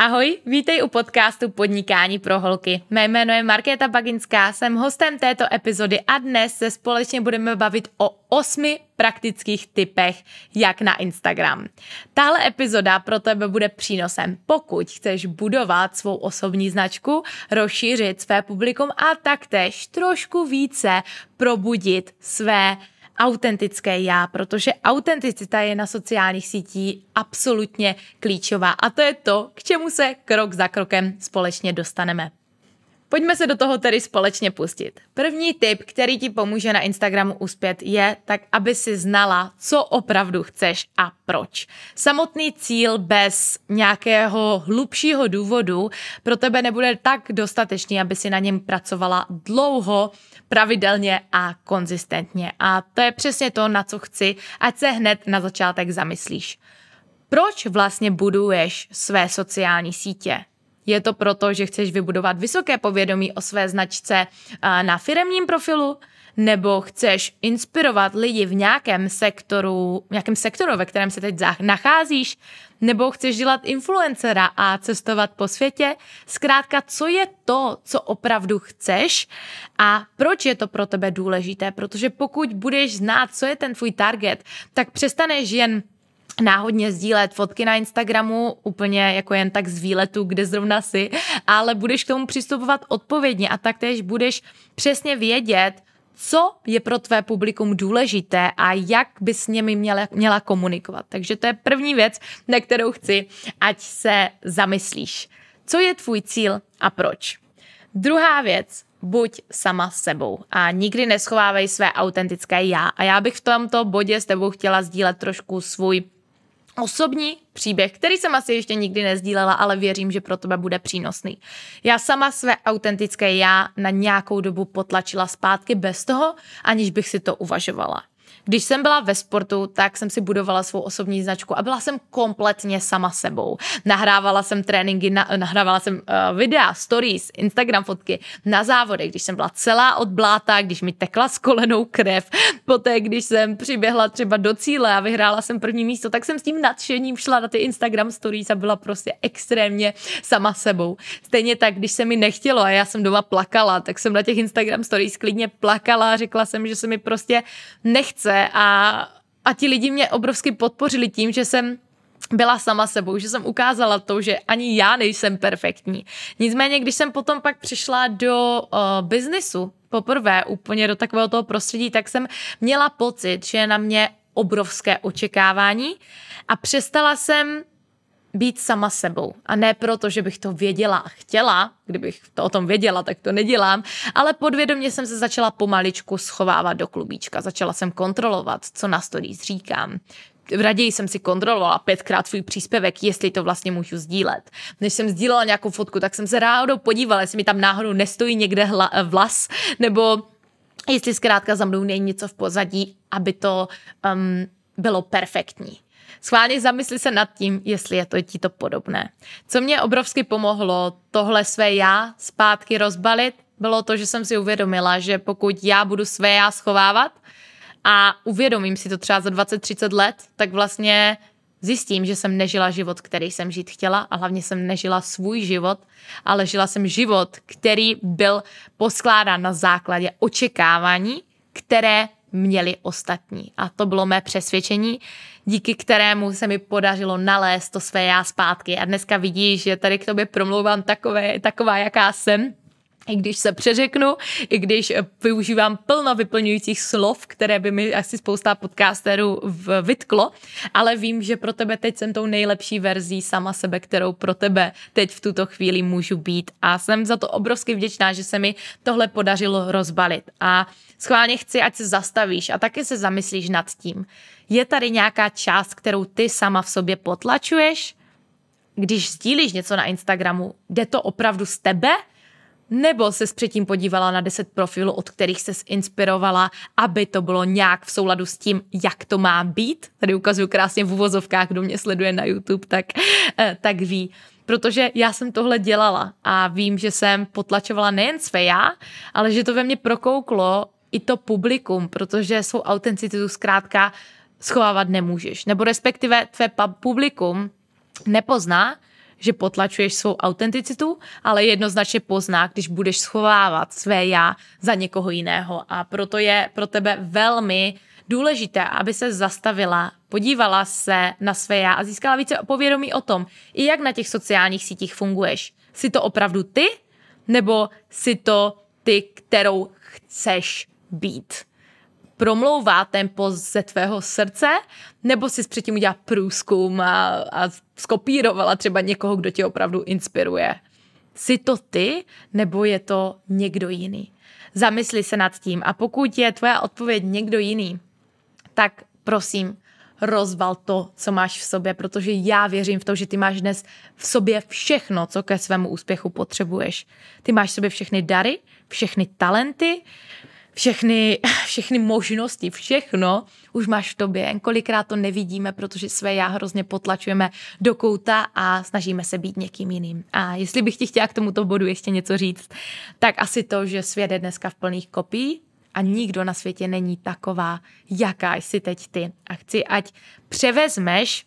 Ahoj, vítej u podcastu Podnikání pro holky. Mé jméno je Markéta Baginská, jsem hostem této epizody a dnes se společně budeme bavit o osmi praktických typech, jak na Instagram. Tahle epizoda pro tebe bude přínosem, pokud chceš budovat svou osobní značku, rozšířit své publikum a taktéž trošku více probudit své autentické já, protože autenticita je na sociálních sítích absolutně klíčová a to je to, k čemu se krok za krokem společně dostaneme. Pojďme se do toho tedy společně pustit. První tip, který ti pomůže na Instagramu uspět, je tak, aby si znala, co opravdu chceš a proč. Samotný cíl bez nějakého hlubšího důvodu pro tebe nebude tak dostatečný, aby si na něm pracovala dlouho, pravidelně a konzistentně. A to je přesně to, na co chci, ať se hned na začátek zamyslíš. Proč vlastně buduješ své sociální sítě? Je to proto, že chceš vybudovat vysoké povědomí o své značce na firemním profilu? Nebo chceš inspirovat lidi v nějakém sektoru, v nějakém sektoru, ve kterém se teď nacházíš? Nebo chceš dělat influencera a cestovat po světě? Zkrátka, co je to, co opravdu chceš a proč je to pro tebe důležité? Protože pokud budeš znát, co je ten tvůj target, tak přestaneš jen náhodně sdílet fotky na Instagramu úplně jako jen tak z výletu, kde zrovna si, ale budeš k tomu přistupovat odpovědně a taktéž budeš přesně vědět, co je pro tvé publikum důležité a jak by s nimi měla, měla komunikovat. Takže to je první věc, na kterou chci, ať se zamyslíš. Co je tvůj cíl a proč? Druhá věc, buď sama sebou a nikdy neschovávej své autentické já. A já bych v tomto bodě s tebou chtěla sdílet trošku svůj osobní příběh, který jsem asi ještě nikdy nezdílela, ale věřím, že pro tebe bude přínosný. Já sama své autentické já na nějakou dobu potlačila zpátky bez toho, aniž bych si to uvažovala. Když jsem byla ve sportu, tak jsem si budovala svou osobní značku a byla jsem kompletně sama sebou. Nahrávala jsem tréninky, na, nahrávala jsem uh, videa, stories, Instagram fotky na závody, když jsem byla celá od bláta, když mi tekla z kolenou krev. Poté, když jsem přiběhla třeba do cíle a vyhrála jsem první místo, tak jsem s tím nadšením šla na ty Instagram stories a byla prostě extrémně sama sebou. Stejně tak, když se mi nechtělo a já jsem doma plakala, tak jsem na těch Instagram stories klidně plakala a řekla jsem, že se mi prostě nechce a, a ti lidi mě obrovsky podpořili tím, že jsem byla sama sebou, že jsem ukázala to, že ani já nejsem perfektní. Nicméně, když jsem potom pak přišla do uh, biznisu, poprvé úplně do takového toho prostředí, tak jsem měla pocit, že je na mě obrovské očekávání a přestala jsem být sama sebou. A ne proto, že bych to věděla a chtěla, kdybych to o tom věděla, tak to nedělám, ale podvědomě jsem se začala pomaličku schovávat do klubíčka. Začala jsem kontrolovat, co na stories říkám. Raději jsem si kontrolovala pětkrát svůj příspěvek, jestli to vlastně můžu sdílet. Než jsem sdílela nějakou fotku, tak jsem se rádo podívala, jestli mi tam náhodou nestojí někde hla, vlas, nebo jestli zkrátka za mnou není něco v pozadí, aby to um, bylo perfektní. Schválně zamysli se nad tím, jestli je to ti to podobné. Co mě obrovsky pomohlo tohle své já zpátky rozbalit, bylo to, že jsem si uvědomila, že pokud já budu své já schovávat a uvědomím si to třeba za 20-30 let, tak vlastně zjistím, že jsem nežila život, který jsem žít chtěla a hlavně jsem nežila svůj život, ale žila jsem život, který byl poskládán na základě očekávání, které měli ostatní. A to bylo mé přesvědčení, díky kterému se mi podařilo nalézt to své já zpátky. A dneska vidíš, že tady k tobě promlouvám takové, taková, jaká jsem, i když se přeřeknu, i když využívám plno vyplňujících slov, které by mi asi spousta podcasterů vytklo, ale vím, že pro tebe teď jsem tou nejlepší verzí sama sebe, kterou pro tebe teď v tuto chvíli můžu být a jsem za to obrovsky vděčná, že se mi tohle podařilo rozbalit a schválně chci, ať se zastavíš a taky se zamyslíš nad tím. Je tady nějaká část, kterou ty sama v sobě potlačuješ? Když sdílíš něco na Instagramu, jde to opravdu z tebe? Nebo se předtím podívala na 10 profilů, od kterých se inspirovala, aby to bylo nějak v souladu s tím, jak to má být. Tady ukazuju krásně v uvozovkách, kdo mě sleduje na YouTube, tak, eh, tak ví. Protože já jsem tohle dělala a vím, že jsem potlačovala nejen své já, ale že to ve mně prokouklo i to publikum, protože svou autenticitu zkrátka schovávat nemůžeš. Nebo respektive tvé publikum nepozná, že potlačuješ svou autenticitu, ale jednoznačně pozná, když budeš schovávat své já za někoho jiného. A proto je pro tebe velmi důležité, aby se zastavila, podívala se na své já a získala více povědomí o tom, i jak na těch sociálních sítích funguješ. Jsi to opravdu ty, nebo si to ty, kterou chceš být? Promlouvá tempo ze tvého srdce, nebo si předtím udělá průzkum a, a skopírovala třeba někoho, kdo tě opravdu inspiruje. Jsi to ty, nebo je to někdo jiný? Zamysli se nad tím a pokud je tvoje odpověď někdo jiný, tak prosím, rozval to, co máš v sobě, protože já věřím v to, že ty máš dnes v sobě všechno, co ke svému úspěchu potřebuješ. Ty máš v sobě všechny dary, všechny talenty, všechny, všechny možnosti, všechno už máš v tobě. Kolikrát to nevidíme, protože své já hrozně potlačujeme do kouta a snažíme se být někým jiným. A jestli bych ti chtěla k tomuto bodu ještě něco říct, tak asi to, že svět je dneska v plných kopií a nikdo na světě není taková, jaká jsi teď ty. A chci, ať převezmeš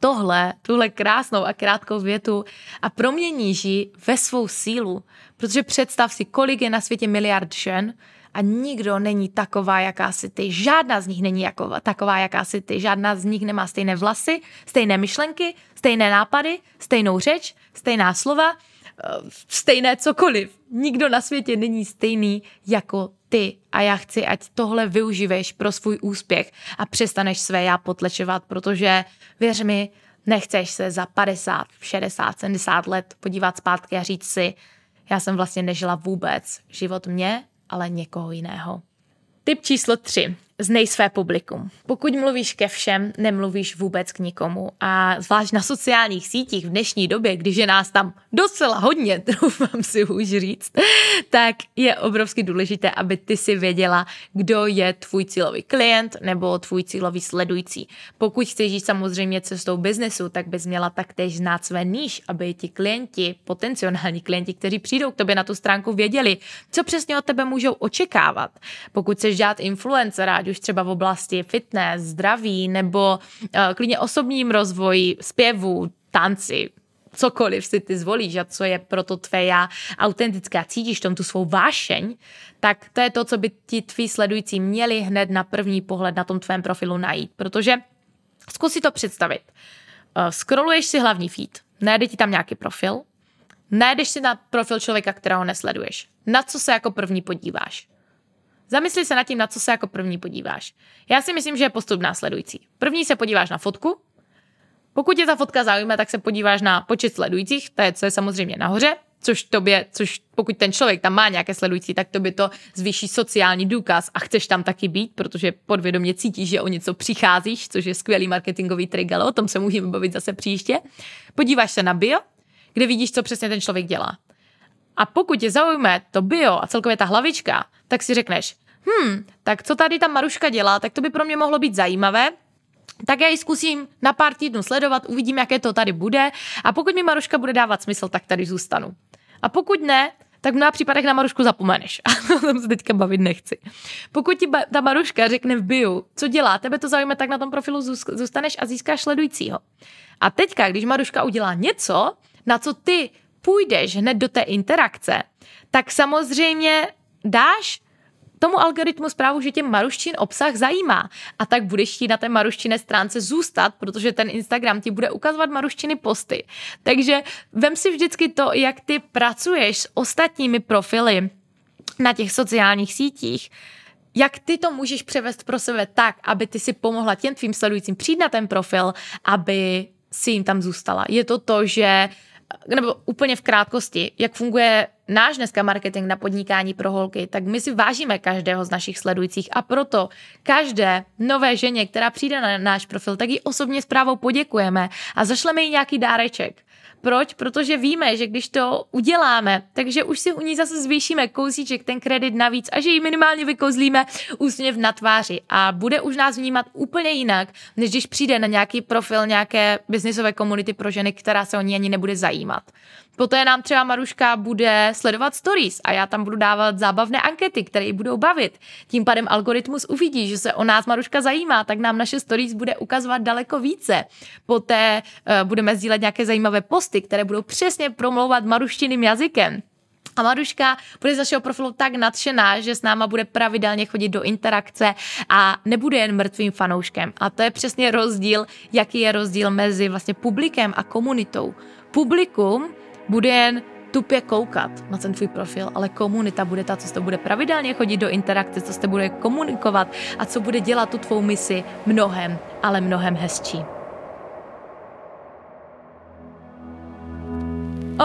tohle, tuhle krásnou a krátkou větu a proměníš ji ve svou sílu. Protože představ si, kolik je na světě miliard žen, a nikdo není taková, jaká si ty. Žádná z nich není jako, taková, jaká si ty. Žádná z nich nemá stejné vlasy, stejné myšlenky, stejné nápady, stejnou řeč, stejná slova, eh, stejné cokoliv. Nikdo na světě není stejný jako ty a já chci, ať tohle využiješ pro svůj úspěch a přestaneš své já potlečovat, protože věř mi, nechceš se za 50, 60, 70 let podívat zpátky a říct si, já jsem vlastně nežila vůbec život mě, ale někoho jiného. Tip číslo 3 znej své publikum. Pokud mluvíš ke všem, nemluvíš vůbec k nikomu. A zvlášť na sociálních sítích v dnešní době, když je nás tam docela hodně, doufám si už říct, tak je obrovsky důležité, aby ty si věděla, kdo je tvůj cílový klient nebo tvůj cílový sledující. Pokud chceš jít samozřejmě cestou biznesu, tak bys měla taktéž znát své níž, aby ti klienti, potenciální klienti, kteří přijdou k tobě na tu stránku, věděli, co přesně od tebe můžou očekávat. Pokud chceš dělat influencera, ať už třeba v oblasti fitness, zdraví nebo uh, klidně osobním rozvoji, zpěvu, tanci, cokoliv si ty zvolíš a co je pro to tvé já autentické a cítíš tom tu svou vášeň, tak to je to, co by ti tví sledující měli hned na první pohled na tom tvém profilu najít. Protože zkus si to představit. Uh, scrolluješ si hlavní feed, najde ti tam nějaký profil, najdeš si na profil člověka, kterého nesleduješ. Na co se jako první podíváš? Zamysli se nad tím, na co se jako první podíváš. Já si myslím, že je postup následující. První se podíváš na fotku. Pokud tě ta fotka zaujme, tak se podíváš na počet sledujících, to je, co je samozřejmě nahoře, což tobě, což pokud ten člověk tam má nějaké sledující, tak to by to zvýší sociální důkaz a chceš tam taky být, protože podvědomě cítíš, že o něco přicházíš, což je skvělý marketingový trik, ale o tom se můžeme bavit zase příště. Podíváš se na bio, kde vidíš, co přesně ten člověk dělá. A pokud tě zaujme to bio a celkově ta hlavička, tak si řekneš, hm, tak co tady ta Maruška dělá, tak to by pro mě mohlo být zajímavé, tak já ji zkusím na pár týdnů sledovat, uvidím, jaké to tady bude a pokud mi Maruška bude dávat smysl, tak tady zůstanu. A pokud ne, tak v mnoha případech na Marušku zapomeneš. A o tom se teďka bavit nechci. Pokud ti ta Maruška řekne v bio, co dělá, tebe to zaujme, tak na tom profilu zůstaneš a získáš sledujícího. A teďka, když Maruška udělá něco, na co ty půjdeš hned do té interakce, tak samozřejmě dáš tomu algoritmu zprávu, že tě maruščin obsah zajímá. A tak budeš chtít na té maruščiné stránce zůstat, protože ten Instagram ti bude ukazovat maruščiny posty. Takže vem si vždycky to, jak ty pracuješ s ostatními profily na těch sociálních sítích, jak ty to můžeš převést pro sebe tak, aby ty si pomohla těm tvým sledujícím přijít na ten profil, aby si jim tam zůstala. Je to to, že nebo úplně v krátkosti, jak funguje náš dneska marketing na podnikání pro holky, tak my si vážíme každého z našich sledujících a proto každé nové ženě, která přijde na náš profil, tak jí osobně zprávou poděkujeme a zašleme jí nějaký dáreček. Proč? Protože víme, že když to uděláme, takže už si u ní zase zvýšíme kousíček, ten kredit navíc a že ji minimálně vykozlíme úsměv na tváři a bude už nás vnímat úplně jinak, než když přijde na nějaký profil nějaké biznisové komunity pro ženy, která se o ní ani nebude zajímat. Poté nám třeba Maruška bude sledovat stories a já tam budu dávat zábavné ankety, které ji budou bavit. Tím pádem algoritmus uvidí, že se o nás Maruška zajímá, tak nám naše stories bude ukazovat daleko více. Poté uh, budeme sdílet nějaké zajímavé posty, které budou přesně promlouvat maruštinným jazykem. A Maruška bude z našeho profilu tak nadšená, že s náma bude pravidelně chodit do interakce a nebude jen mrtvým fanouškem. A to je přesně rozdíl, jaký je rozdíl mezi vlastně publikem a komunitou. Publikum bude jen tupě koukat na ten tvůj profil, ale komunita bude ta, co to bude pravidelně chodit do interakce, co to bude komunikovat a co bude dělat tu tvou misi mnohem, ale mnohem hezčí.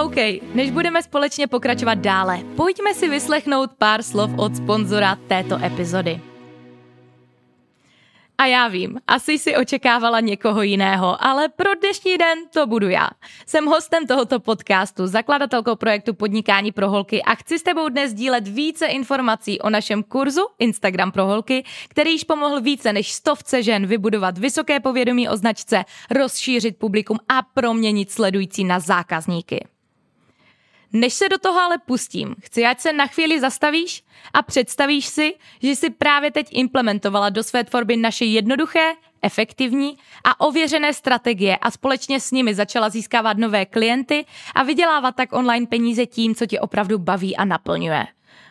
OK, než budeme společně pokračovat dále, pojďme si vyslechnout pár slov od sponzora této epizody. A já vím, asi si očekávala někoho jiného, ale pro dnešní den to budu já. Jsem hostem tohoto podcastu, zakladatelkou projektu Podnikání pro holky a chci s tebou dnes dílet více informací o našem kurzu Instagram pro holky, který již pomohl více než stovce žen vybudovat vysoké povědomí o značce, rozšířit publikum a proměnit sledující na zákazníky. Než se do toho ale pustím, chci, ať se na chvíli zastavíš a představíš si, že jsi právě teď implementovala do své tvorby naše jednoduché, efektivní a ověřené strategie a společně s nimi začala získávat nové klienty a vydělávat tak online peníze tím, co tě opravdu baví a naplňuje.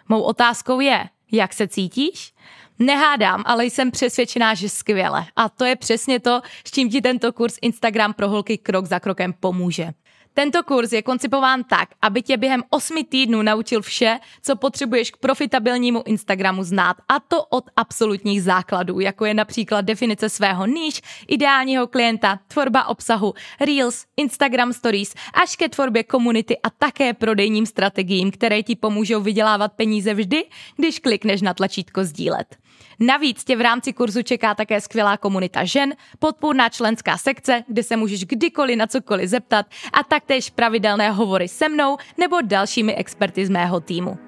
Mou otázkou je, jak se cítíš? Nehádám, ale jsem přesvědčená, že skvěle. A to je přesně to, s čím ti tento kurz Instagram pro holky krok za krokem pomůže. Tento kurz je koncipován tak, aby tě během 8 týdnů naučil vše, co potřebuješ k profitabilnímu Instagramu znát, a to od absolutních základů, jako je například definice svého níž, ideálního klienta, tvorba obsahu, Reels, Instagram Stories, až ke tvorbě komunity a také prodejním strategiím, které ti pomůžou vydělávat peníze vždy, když klikneš na tlačítko sdílet. Navíc tě v rámci kurzu čeká také skvělá komunita žen, podpůrná členská sekce, kde se můžeš kdykoliv na cokoliv zeptat a taktéž pravidelné hovory se mnou nebo dalšími experty z mého týmu.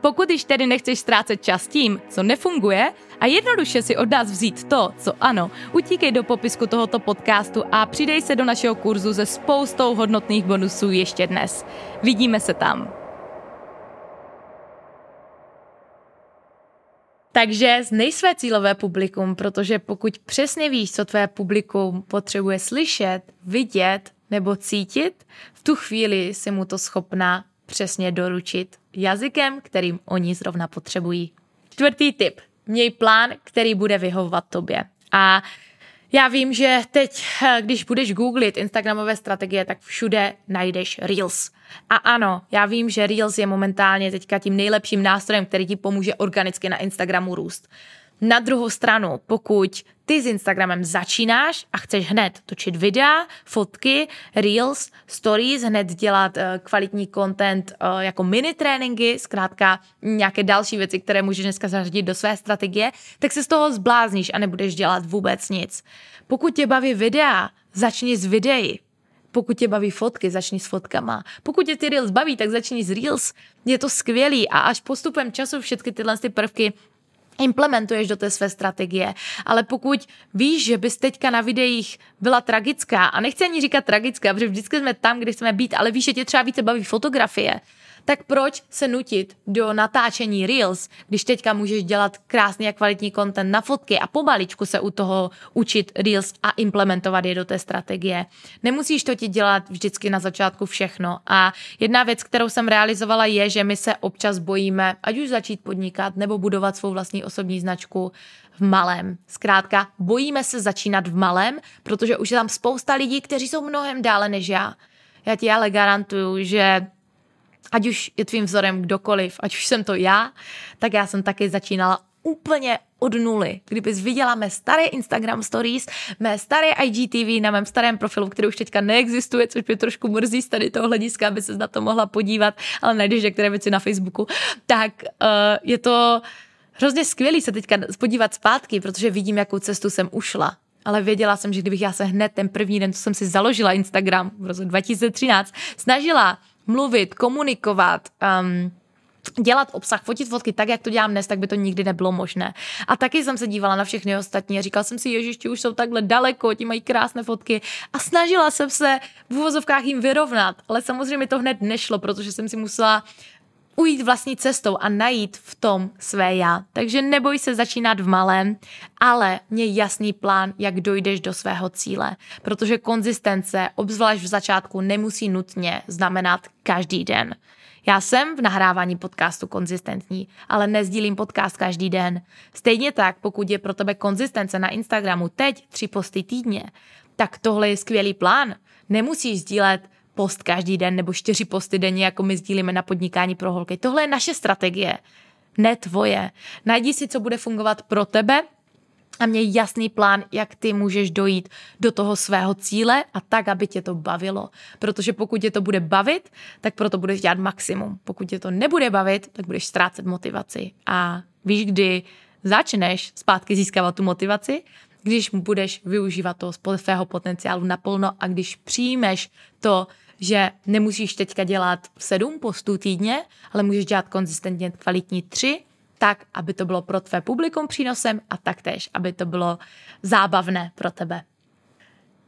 Pokud již tedy nechceš ztrácet čas tím, co nefunguje a jednoduše si od nás vzít to, co ano, utíkej do popisku tohoto podcastu a přidej se do našeho kurzu se spoustou hodnotných bonusů ještě dnes. Vidíme se tam. Takže znej své cílové publikum, protože pokud přesně víš, co tvé publikum potřebuje slyšet, vidět nebo cítit, v tu chvíli si mu to schopná přesně doručit jazykem, kterým oni zrovna potřebují. Čtvrtý tip. Měj plán, který bude vyhovovat tobě. A já vím, že teď, když budeš googlit Instagramové strategie, tak všude najdeš Reels. A ano, já vím, že Reels je momentálně teďka tím nejlepším nástrojem, který ti pomůže organicky na Instagramu růst. Na druhou stranu, pokud ty s Instagramem začínáš a chceš hned točit videa, fotky, reels, stories, hned dělat uh, kvalitní content uh, jako mini tréninky, zkrátka nějaké další věci, které můžeš dneska zařadit do své strategie, tak se z toho zblázníš a nebudeš dělat vůbec nic. Pokud tě baví videa, začni s videí. Pokud tě baví fotky, začni s fotkama. Pokud tě ty Reels baví, tak začni s Reels. Je to skvělý a až postupem času všechny tyhle ty prvky implementuješ do té své strategie. Ale pokud víš, že bys teďka na videích byla tragická, a nechci ani říkat tragická, protože vždycky jsme tam, kde chceme být, ale víš, že tě třeba více baví fotografie, tak proč se nutit do natáčení Reels, když teďka můžeš dělat krásný a kvalitní content na fotky a pomaličku se u toho učit Reels a implementovat je do té strategie. Nemusíš to ti dělat vždycky na začátku všechno. A jedna věc, kterou jsem realizovala, je, že my se občas bojíme, ať už začít podnikat nebo budovat svou vlastní osobní značku v malém. Zkrátka, bojíme se začínat v malém, protože už je tam spousta lidí, kteří jsou mnohem dále než já. Já ti ale garantuju, že ať už je tvým vzorem kdokoliv, ať už jsem to já, tak já jsem taky začínala úplně od nuly. Kdybys viděla mé staré Instagram stories, mé staré IGTV na mém starém profilu, který už teďka neexistuje, což mě trošku mrzí z tady toho hlediska, aby se na to mohla podívat, ale najdeš některé věci na Facebooku, tak uh, je to hrozně skvělý se teďka podívat zpátky, protože vidím, jakou cestu jsem ušla. Ale věděla jsem, že kdybych já se hned ten první den, co jsem si založila Instagram v roce 2013, snažila mluvit, komunikovat, um, dělat obsah, fotit fotky tak, jak to dělám dnes, tak by to nikdy nebylo možné. A taky jsem se dívala na všechny ostatní a říkal jsem si, ježišti, už jsou takhle daleko, ti mají krásné fotky a snažila jsem se v uvozovkách jim vyrovnat, ale samozřejmě to hned nešlo, protože jsem si musela ujít vlastní cestou a najít v tom své já. Takže neboj se začínat v malém, ale měj jasný plán, jak dojdeš do svého cíle. Protože konzistence, obzvlášť v začátku, nemusí nutně znamenat každý den. Já jsem v nahrávání podcastu konzistentní, ale nezdílím podcast každý den. Stejně tak, pokud je pro tebe konzistence na Instagramu teď tři posty týdně, tak tohle je skvělý plán. Nemusíš sdílet post každý den nebo čtyři posty denně, jako my sdílíme na podnikání pro holky. Tohle je naše strategie, ne tvoje. Najdi si, co bude fungovat pro tebe a měj jasný plán, jak ty můžeš dojít do toho svého cíle a tak, aby tě to bavilo. Protože pokud tě to bude bavit, tak proto budeš dělat maximum. Pokud tě to nebude bavit, tak budeš ztrácet motivaci. A víš, kdy začneš zpátky získávat tu motivaci, když budeš využívat toho svého potenciálu naplno a když přijmeš to, že nemusíš teďka dělat sedm postů týdně, ale můžeš dělat konzistentně kvalitní tři, tak, aby to bylo pro tvé publikum přínosem a taktéž, aby to bylo zábavné pro tebe.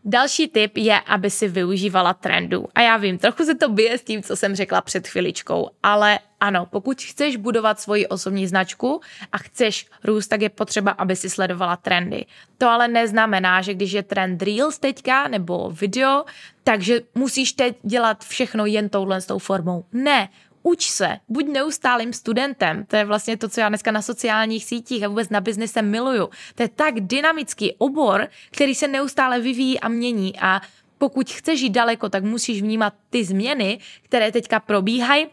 Další tip je, aby si využívala trendů. A já vím, trochu se to bije s tím, co jsem řekla před chviličkou, ale ano, pokud chceš budovat svoji osobní značku a chceš růst, tak je potřeba, aby si sledovala trendy. To ale neznamená, že když je trend Reels teďka nebo video, takže musíš teď dělat všechno jen touhle s tou formou. Ne, uč se, buď neustálým studentem. To je vlastně to, co já dneska na sociálních sítích a vůbec na biznise miluju. To je tak dynamický obor, který se neustále vyvíjí a mění a pokud chceš jít daleko, tak musíš vnímat ty změny, které teďka probíhají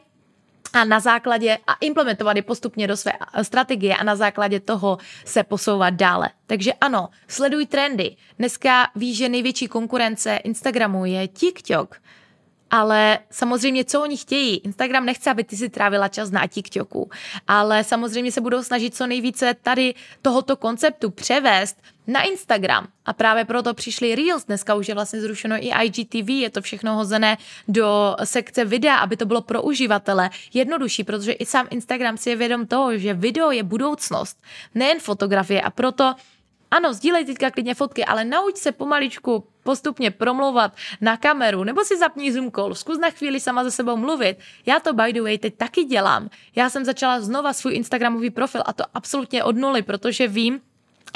a na základě a implementovat je postupně do své strategie a na základě toho se posouvat dále. Takže ano, sleduj trendy. Dneska víš, že největší konkurence Instagramu je TikTok ale samozřejmě, co oni chtějí. Instagram nechce, aby ty si trávila čas na TikToku, ale samozřejmě se budou snažit co nejvíce tady tohoto konceptu převést na Instagram. A právě proto přišli Reels, dneska už je vlastně zrušeno i IGTV, je to všechno hozené do sekce videa, aby to bylo pro uživatele jednodušší, protože i sám Instagram si je vědom toho, že video je budoucnost, nejen fotografie a proto ano, sdílej teďka klidně fotky, ale nauč se pomaličku postupně promlouvat na kameru, nebo si zapni Zoom call, zkus na chvíli sama ze sebou mluvit. Já to by the way teď taky dělám. Já jsem začala znova svůj Instagramový profil a to absolutně od nuly, protože vím,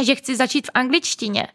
že chci začít v angličtině.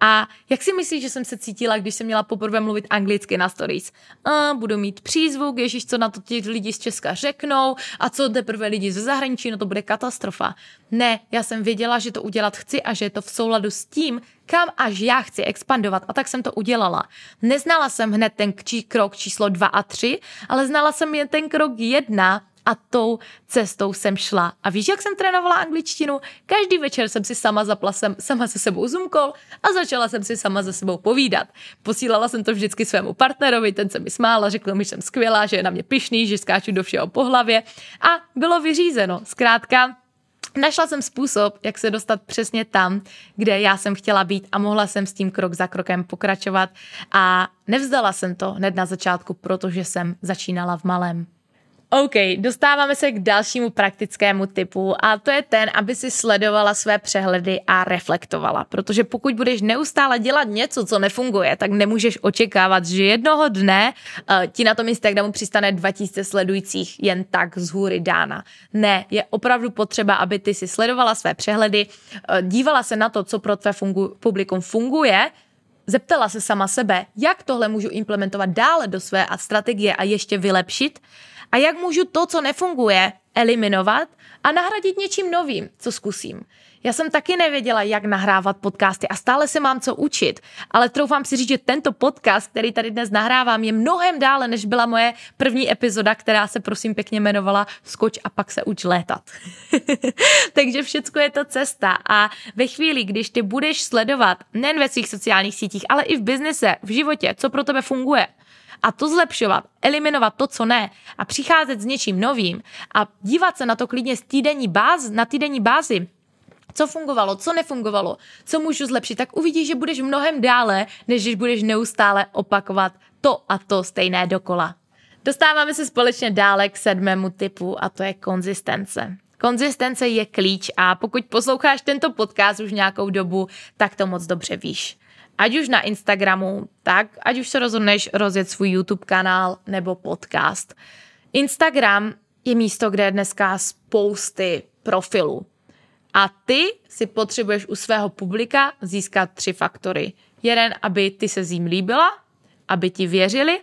A jak si myslíš, že jsem se cítila, když jsem měla poprvé mluvit anglicky na stories? A, budu mít přízvuk, ježíš, co na to ti lidi z Česka řeknou a co teprve lidi ze zahraničí, no to bude katastrofa. Ne, já jsem věděla, že to udělat chci a že je to v souladu s tím, kam až já chci expandovat a tak jsem to udělala. Neznala jsem hned ten krok číslo 2 a 3, ale znala jsem jen ten krok 1 a tou cestou jsem šla. A víš, jak jsem trénovala angličtinu? Každý večer jsem si sama zapla jsem, sama se sebou Zoom call a začala jsem si sama se sebou povídat. Posílala jsem to vždycky svému partnerovi, ten se mi smál a řekl mi, že jsem skvělá, že je na mě pišný, že skáču do všeho po hlavě a bylo vyřízeno. Zkrátka, Našla jsem způsob, jak se dostat přesně tam, kde já jsem chtěla být a mohla jsem s tím krok za krokem pokračovat a nevzdala jsem to hned na začátku, protože jsem začínala v malém. OK, dostáváme se k dalšímu praktickému typu a to je ten, aby si sledovala své přehledy a reflektovala. Protože pokud budeš neustále dělat něco, co nefunguje, tak nemůžeš očekávat, že jednoho dne uh, ti na tom Instagramu přistane 2000 sledujících jen tak z hůry dána. Ne, je opravdu potřeba, aby ty si sledovala své přehledy, uh, dívala se na to, co pro tvé fungu- publikum funguje, zeptala se sama sebe, jak tohle můžu implementovat dále do své strategie a ještě vylepšit a jak můžu to, co nefunguje, eliminovat a nahradit něčím novým, co zkusím. Já jsem taky nevěděla, jak nahrávat podcasty a stále se mám co učit, ale troufám si říct, že tento podcast, který tady dnes nahrávám, je mnohem dále, než byla moje první epizoda, která se prosím pěkně jmenovala Skoč a pak se uč létat. Takže všecko je to cesta a ve chvíli, když ty budeš sledovat nejen ve svých sociálních sítích, ale i v biznise, v životě, co pro tebe funguje, a to zlepšovat, eliminovat to, co ne a přicházet s něčím novým a dívat se na to klidně z týdenní báz, na týdenní bázi, co fungovalo, co nefungovalo, co můžu zlepšit, tak uvidíš, že budeš mnohem dále, než když budeš neustále opakovat to a to stejné dokola. Dostáváme se společně dále k sedmému typu a to je konzistence. Konzistence je klíč a pokud posloucháš tento podcast už nějakou dobu, tak to moc dobře víš ať už na Instagramu, tak ať už se rozhodneš rozjet svůj YouTube kanál nebo podcast. Instagram je místo, kde je dneska spousty profilů. A ty si potřebuješ u svého publika získat tři faktory. Jeden, aby ty se zím líbila, aby ti věřili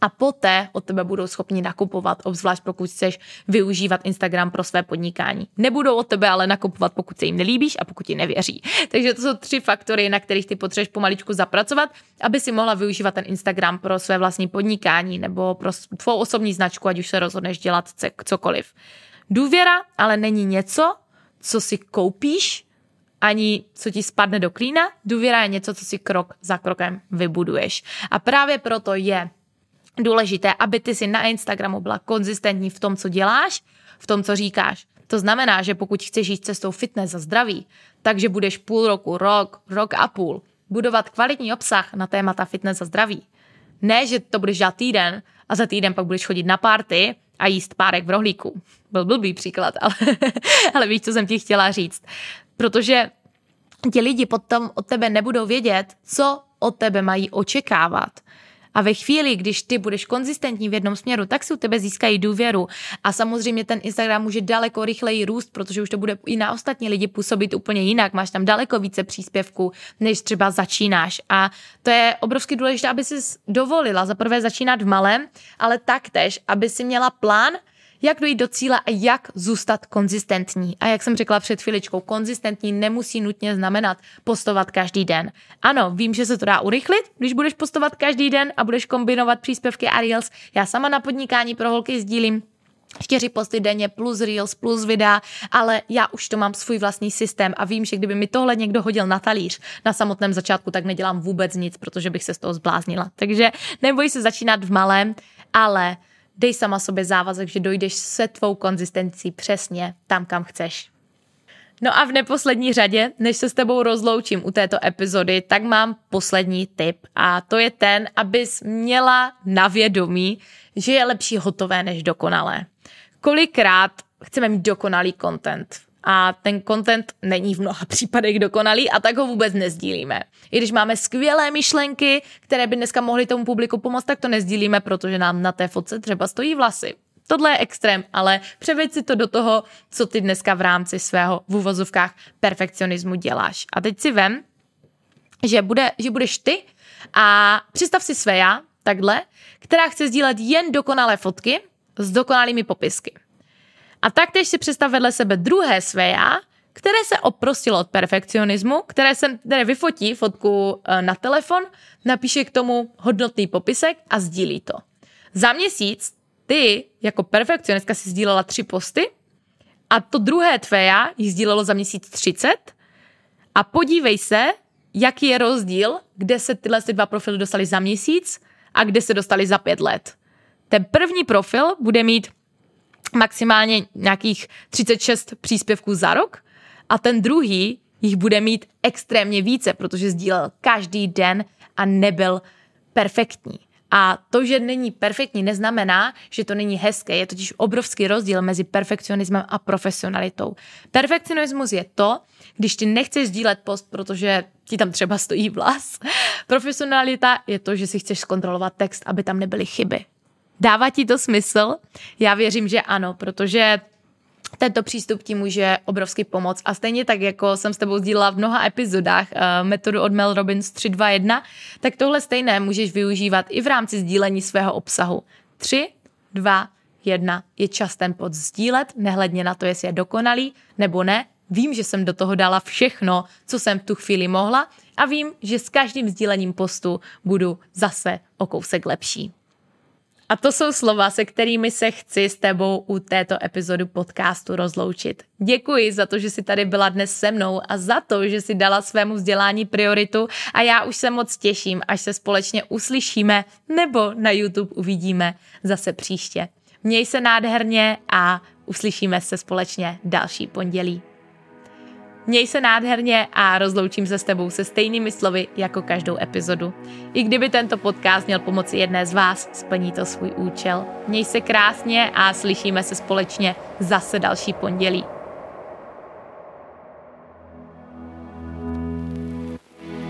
a poté od tebe budou schopni nakupovat, obzvlášť pokud chceš využívat Instagram pro své podnikání. Nebudou od tebe ale nakupovat, pokud se jim nelíbíš a pokud ti nevěří. Takže to jsou tři faktory, na kterých ty potřebuješ pomaličku zapracovat, aby si mohla využívat ten Instagram pro své vlastní podnikání nebo pro tvou osobní značku, ať už se rozhodneš dělat cokoliv. Důvěra ale není něco, co si koupíš, ani co ti spadne do klína. Důvěra je něco, co si krok za krokem vybuduješ. A právě proto je důležité, aby ty si na Instagramu byla konzistentní v tom, co děláš, v tom, co říkáš. To znamená, že pokud chceš jít cestou fitness a zdraví, takže budeš půl roku, rok, rok a půl budovat kvalitní obsah na témata fitness a zdraví. Ne, že to budeš dělat týden a za týden pak budeš chodit na párty a jíst párek v rohlíku. Byl blbý příklad, ale, ale víš, co jsem ti chtěla říct. Protože ti lidi potom od tebe nebudou vědět, co od tebe mají očekávat. A ve chvíli, když ty budeš konzistentní v jednom směru, tak si u tebe získají důvěru. A samozřejmě ten Instagram může daleko rychleji růst, protože už to bude i na ostatní lidi působit úplně jinak. Máš tam daleko více příspěvků, než třeba začínáš. A to je obrovsky důležité, aby si dovolila za prvé začínat v malém, ale taktéž, aby si měla plán, jak dojít do cíle a jak zůstat konzistentní. A jak jsem řekla před chviličkou, konzistentní nemusí nutně znamenat postovat každý den. Ano, vím, že se to dá urychlit, když budeš postovat každý den a budeš kombinovat příspěvky a reels. Já sama na podnikání pro holky sdílím čtyři posty denně plus reels plus videa, ale já už to mám svůj vlastní systém a vím, že kdyby mi tohle někdo hodil na talíř na samotném začátku, tak nedělám vůbec nic, protože bych se z toho zbláznila. Takže neboj se začínat v malém, ale dej sama sobě závazek, že dojdeš se tvou konzistencí přesně tam, kam chceš. No a v neposlední řadě, než se s tebou rozloučím u této epizody, tak mám poslední tip a to je ten, abys měla na vědomí, že je lepší hotové než dokonalé. Kolikrát chceme mít dokonalý content, a ten content není v mnoha případech dokonalý a tak ho vůbec nezdílíme. I když máme skvělé myšlenky, které by dneska mohly tomu publiku pomoct, tak to nezdílíme, protože nám na té fotce třeba stojí vlasy. Tohle je extrém, ale převeď si to do toho, co ty dneska v rámci svého v uvozovkách perfekcionismu děláš. A teď si vem, že, bude, že budeš ty a představ si své já, takhle, která chce sdílet jen dokonalé fotky s dokonalými popisky. A taktéž si představ vedle sebe druhé své já, které se oprostilo od perfekcionismu, které, se, které vyfotí fotku e, na telefon, napíše k tomu hodnotný popisek a sdílí to. Za měsíc ty jako perfekcionistka si sdílela tři posty a to druhé tvé já jí sdílelo za měsíc 30 a podívej se, jaký je rozdíl, kde se tyhle dva profily dostali za měsíc a kde se dostali za pět let. Ten první profil bude mít maximálně nějakých 36 příspěvků za rok a ten druhý jich bude mít extrémně více, protože sdílel každý den a nebyl perfektní. A to, že není perfektní, neznamená, že to není hezké. Je totiž obrovský rozdíl mezi perfekcionismem a profesionalitou. Perfekcionismus je to, když ty nechceš sdílet post, protože ti tam třeba stojí vlas. Profesionalita je to, že si chceš zkontrolovat text, aby tam nebyly chyby. Dává ti to smysl? Já věřím, že ano, protože tento přístup ti může obrovsky pomoct. A stejně tak, jako jsem s tebou sdílela v mnoha epizodách uh, metodu od Mel Robbins 321, tak tohle stejné můžeš využívat i v rámci sdílení svého obsahu. 3, 2, 1 je čas ten pod sdílet, nehledně na to, jestli je dokonalý nebo ne. Vím, že jsem do toho dala všechno, co jsem v tu chvíli mohla a vím, že s každým sdílením postu budu zase o kousek lepší. A to jsou slova, se kterými se chci s tebou u této epizodu podcastu rozloučit. Děkuji za to, že jsi tady byla dnes se mnou a za to, že jsi dala svému vzdělání prioritu a já už se moc těším, až se společně uslyšíme nebo na YouTube uvidíme zase příště. Měj se nádherně a uslyšíme se společně další pondělí. Měj se nádherně a rozloučím se s tebou se stejnými slovy jako každou epizodu. I kdyby tento podcast měl pomoci jedné z vás, splní to svůj účel. Měj se krásně a slyšíme se společně zase další pondělí.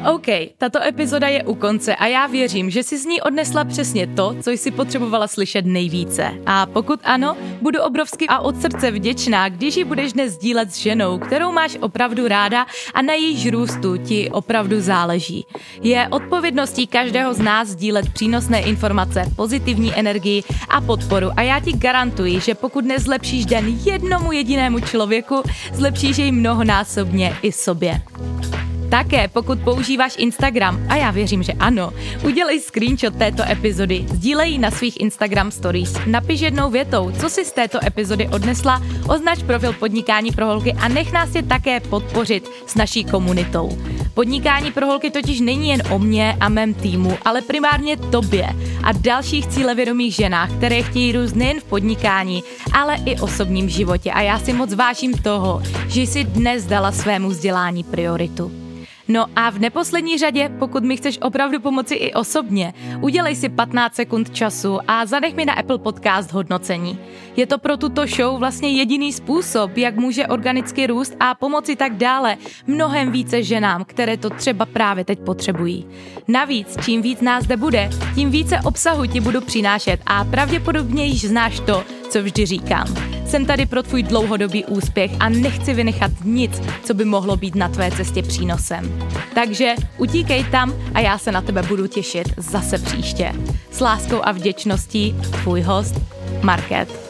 OK, tato epizoda je u konce a já věřím, že si z ní odnesla přesně to, co jsi potřebovala slyšet nejvíce. A pokud ano, budu obrovsky a od srdce vděčná, když ji budeš dnes sdílet s ženou, kterou máš opravdu ráda a na jejíž růstu ti opravdu záleží. Je odpovědností každého z nás sdílet přínosné informace, pozitivní energii a podporu a já ti garantuji, že pokud nezlepšíš den jednomu jedinému člověku, zlepšíš jej mnohonásobně i sobě. Také pokud používáš Instagram, a já věřím, že ano, udělej screenshot této epizody, sdílej na svých Instagram stories, napiš jednou větou, co si z této epizody odnesla, označ profil Podnikání pro holky a nech nás je také podpořit s naší komunitou. Podnikání pro holky totiž není jen o mně a mém týmu, ale primárně tobě a dalších cílevědomých ženách, které chtějí růst nejen v podnikání, ale i osobním životě. A já si moc vážím toho, že jsi dnes dala svému vzdělání prioritu. No a v neposlední řadě, pokud mi chceš opravdu pomoci i osobně, udělej si 15 sekund času a zanech mi na Apple Podcast hodnocení. Je to pro tuto show vlastně jediný způsob, jak může organicky růst a pomoci tak dále mnohem více ženám, které to třeba právě teď potřebují. Navíc, čím víc nás zde bude, tím více obsahu ti budu přinášet a pravděpodobně již znáš to, co vždy říkám. Jsem tady pro tvůj dlouhodobý úspěch a nechci vynechat nic, co by mohlo být na tvé cestě přínosem. Takže utíkej tam a já se na tebe budu těšit zase příště. S láskou a vděčností tvůj host Market.